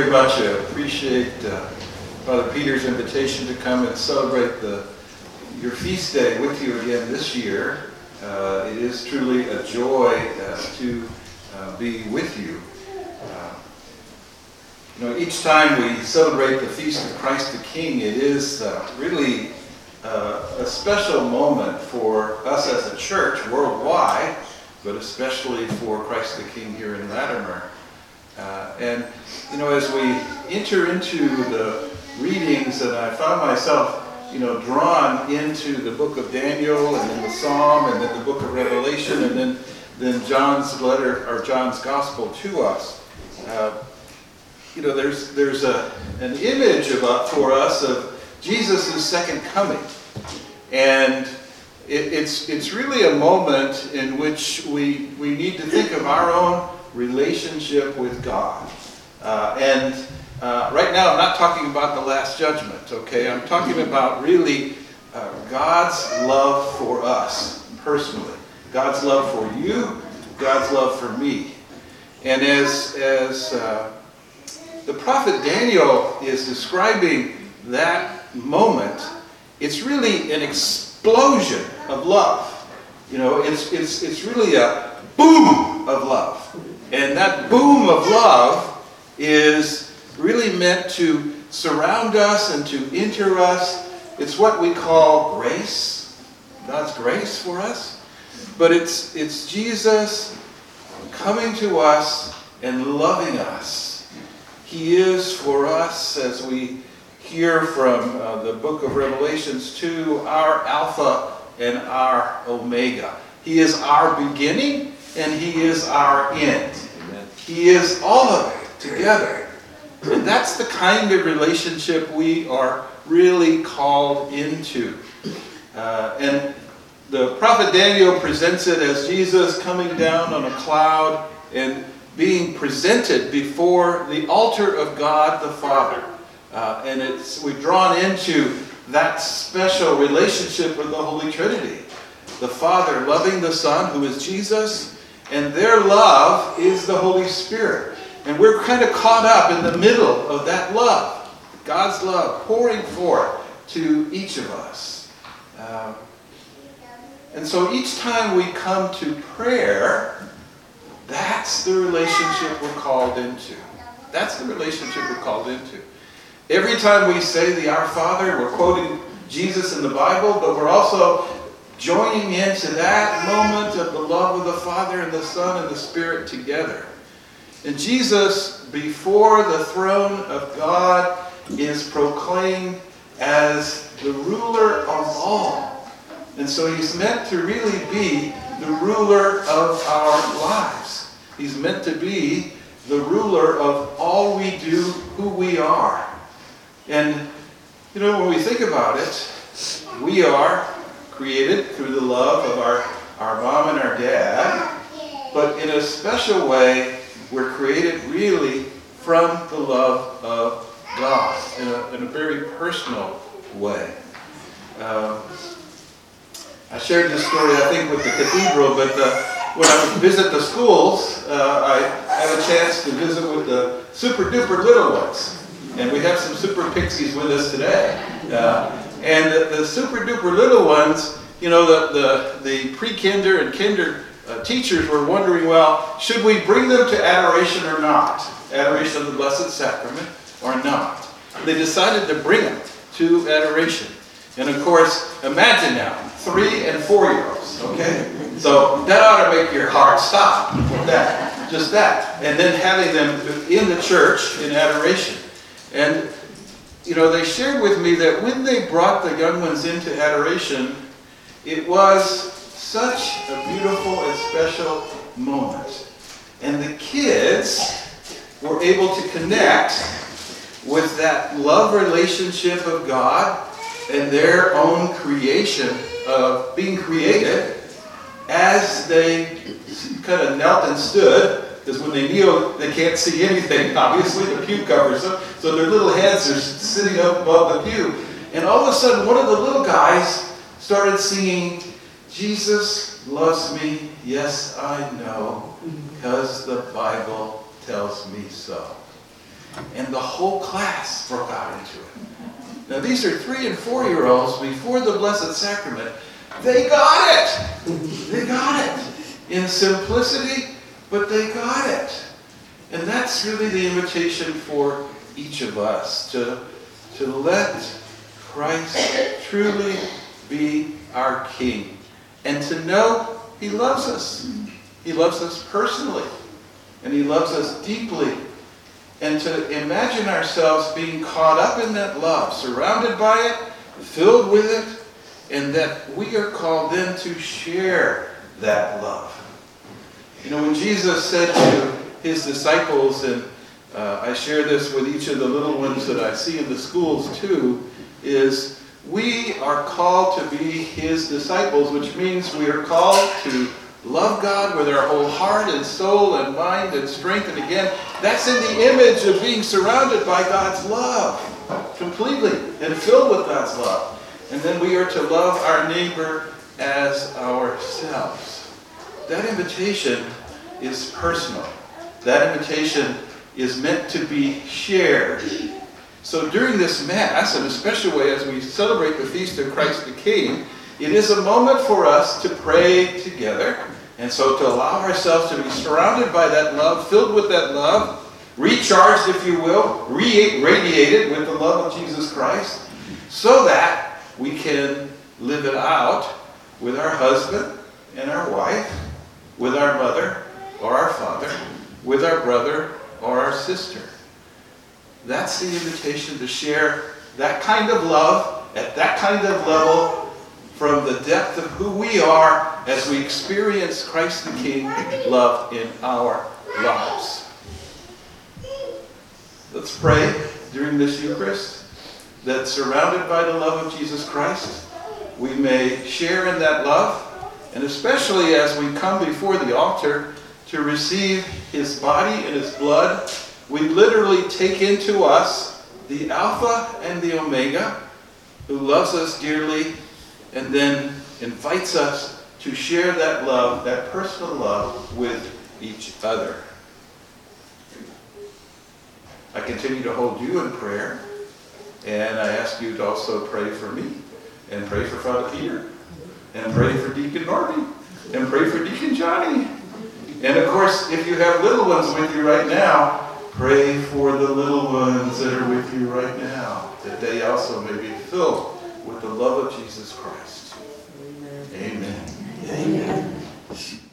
very much. I appreciate uh, Father Peter's invitation to come and celebrate the, your feast day with you again this year. Uh, it is truly a joy uh, to uh, be with you. Uh, you know, each time we celebrate the feast of Christ the King, it is uh, really a special moment for us as a church worldwide, but especially for Christ the King here in Latimer. Uh, and, you know, as we enter into the readings, and I found myself, you know, drawn into the book of Daniel, and then the Psalm, and then the book of Revelation, and then, then John's letter, or John's gospel to us. Uh, you know, there's, there's a, an image about, for us of Jesus' second coming. And it, it's, it's really a moment in which we, we need to think of our own relationship with God. Uh, and uh, right now, I'm not talking about the Last Judgment, okay? I'm talking about really uh, God's love for us personally. God's love for you, God's love for me. And as, as uh, the prophet Daniel is describing that moment, it's really an explosion of love. You know, it's, it's, it's really a boom of love. And that boom of love is really meant to surround us and to enter us. It's what we call grace, God's grace for us. But it's, it's Jesus coming to us and loving us. He is for us, as we hear from uh, the book of Revelations 2, our Alpha and our Omega. He is our beginning and He is our end. Amen. He is all of it together. And that's the kind of relationship we are really called into. Uh, and the prophet Daniel presents it as Jesus coming down on a cloud and being presented before the altar of God the Father. Uh, and it's we're drawn into that special relationship with the Holy Trinity. The Father loving the Son, who is Jesus, and their love is the Holy Spirit. And we're kind of caught up in the middle of that love. God's love pouring forth to each of us. Um, and so each time we come to prayer, that's the relationship we're called into. That's the relationship we're called into. Every time we say the Our Father, we're quoting Jesus in the Bible, but we're also joining into that moment of the love of the Father and the Son and the Spirit together. And Jesus, before the throne of God, is proclaimed as the ruler of all. And so he's meant to really be the ruler of our lives. He's meant to be the ruler of all we do, who we are. And, you know, when we think about it, we are created through the love of our, our mom and our dad, but in a special way, we're created really from the love of God in a, in a very personal way. Um, I shared this story, I think, with the cathedral, but uh, when I visit the schools, uh, I had a chance to visit with the super duper little ones. And we have some super pixies with us today. Uh, and the, the, super duper little ones, you know, the, the, the pre-kinder and kinder uh, teachers were wondering, well, should we bring them to adoration or not? Adoration of the Blessed Sacrament or not? They decided to bring them to adoration. And of course, imagine now, three and four-year-olds, okay? So that ought to make your heart stop that, just that. And then having them in the church in adoration. And you know, they shared with me that when they brought the young ones into adoration, it was such a beautiful and special moment. And the kids were able to connect with that love relationship of God and their own creation of being created as they kind of knelt and stood because when they kneel, they can't see anything. Obviously, the pew covers them. So their little heads are sitting up above the pew. And all of a sudden, one of the little guys started singing, Jesus loves me, yes, I know, because the Bible tells me so. and the whole class broke out into it. Now, these are three and four year olds before the Blessed Sacrament. They got it! They got it in simplicity, but they got it. And that's really the invitation for each of us to, to let Christ truly be our King and to know He loves us. He loves us personally and He loves us deeply. And to imagine ourselves being caught up in that love, surrounded by it, filled with it, and that we are called then to share that love. You know, when Jesus said to his disciples, and uh, I share this with each of the little ones that I see in the schools too, is we are called to be his disciples, which means we are called to love God with our whole heart and soul and mind and strength. And again, that's in the image of being surrounded by God's love completely and filled with God's love. And then we are to love our neighbor as ourselves. That invitation is personal. That invitation is meant to be shared. So during this Mass, and especially as we celebrate the feast of Christ the King, it is a moment for us to pray together. And so to allow ourselves to be surrounded by that love, filled with that love, recharged, if you will, radiated with the love of Jesus Christ, so that we can live it out with our husband and our wife, with our mother or our father, with our brother or our sister. That's the invitation to share that kind of love at that kind of level from the depth of who we are as we experience Christ the King love in our lives. Let's pray during this Eucharist that surrounded by the love of Jesus Christ, we may share in that love, and especially as we come before the altar to receive his body and his blood, we literally take into us the Alpha and the Omega, who loves us dearly and then invites us to share that love, that personal love, with each other. I continue to hold you in prayer, and I ask you to also pray for me, and pray for Father Peter, and pray for Deacon Norby, and pray for Deacon Johnny. And of course, if you have little ones with you right now, pray for the little ones that are with you right now, that they also may be filled with the love of Jesus Christ. Amen. Amen. Amen.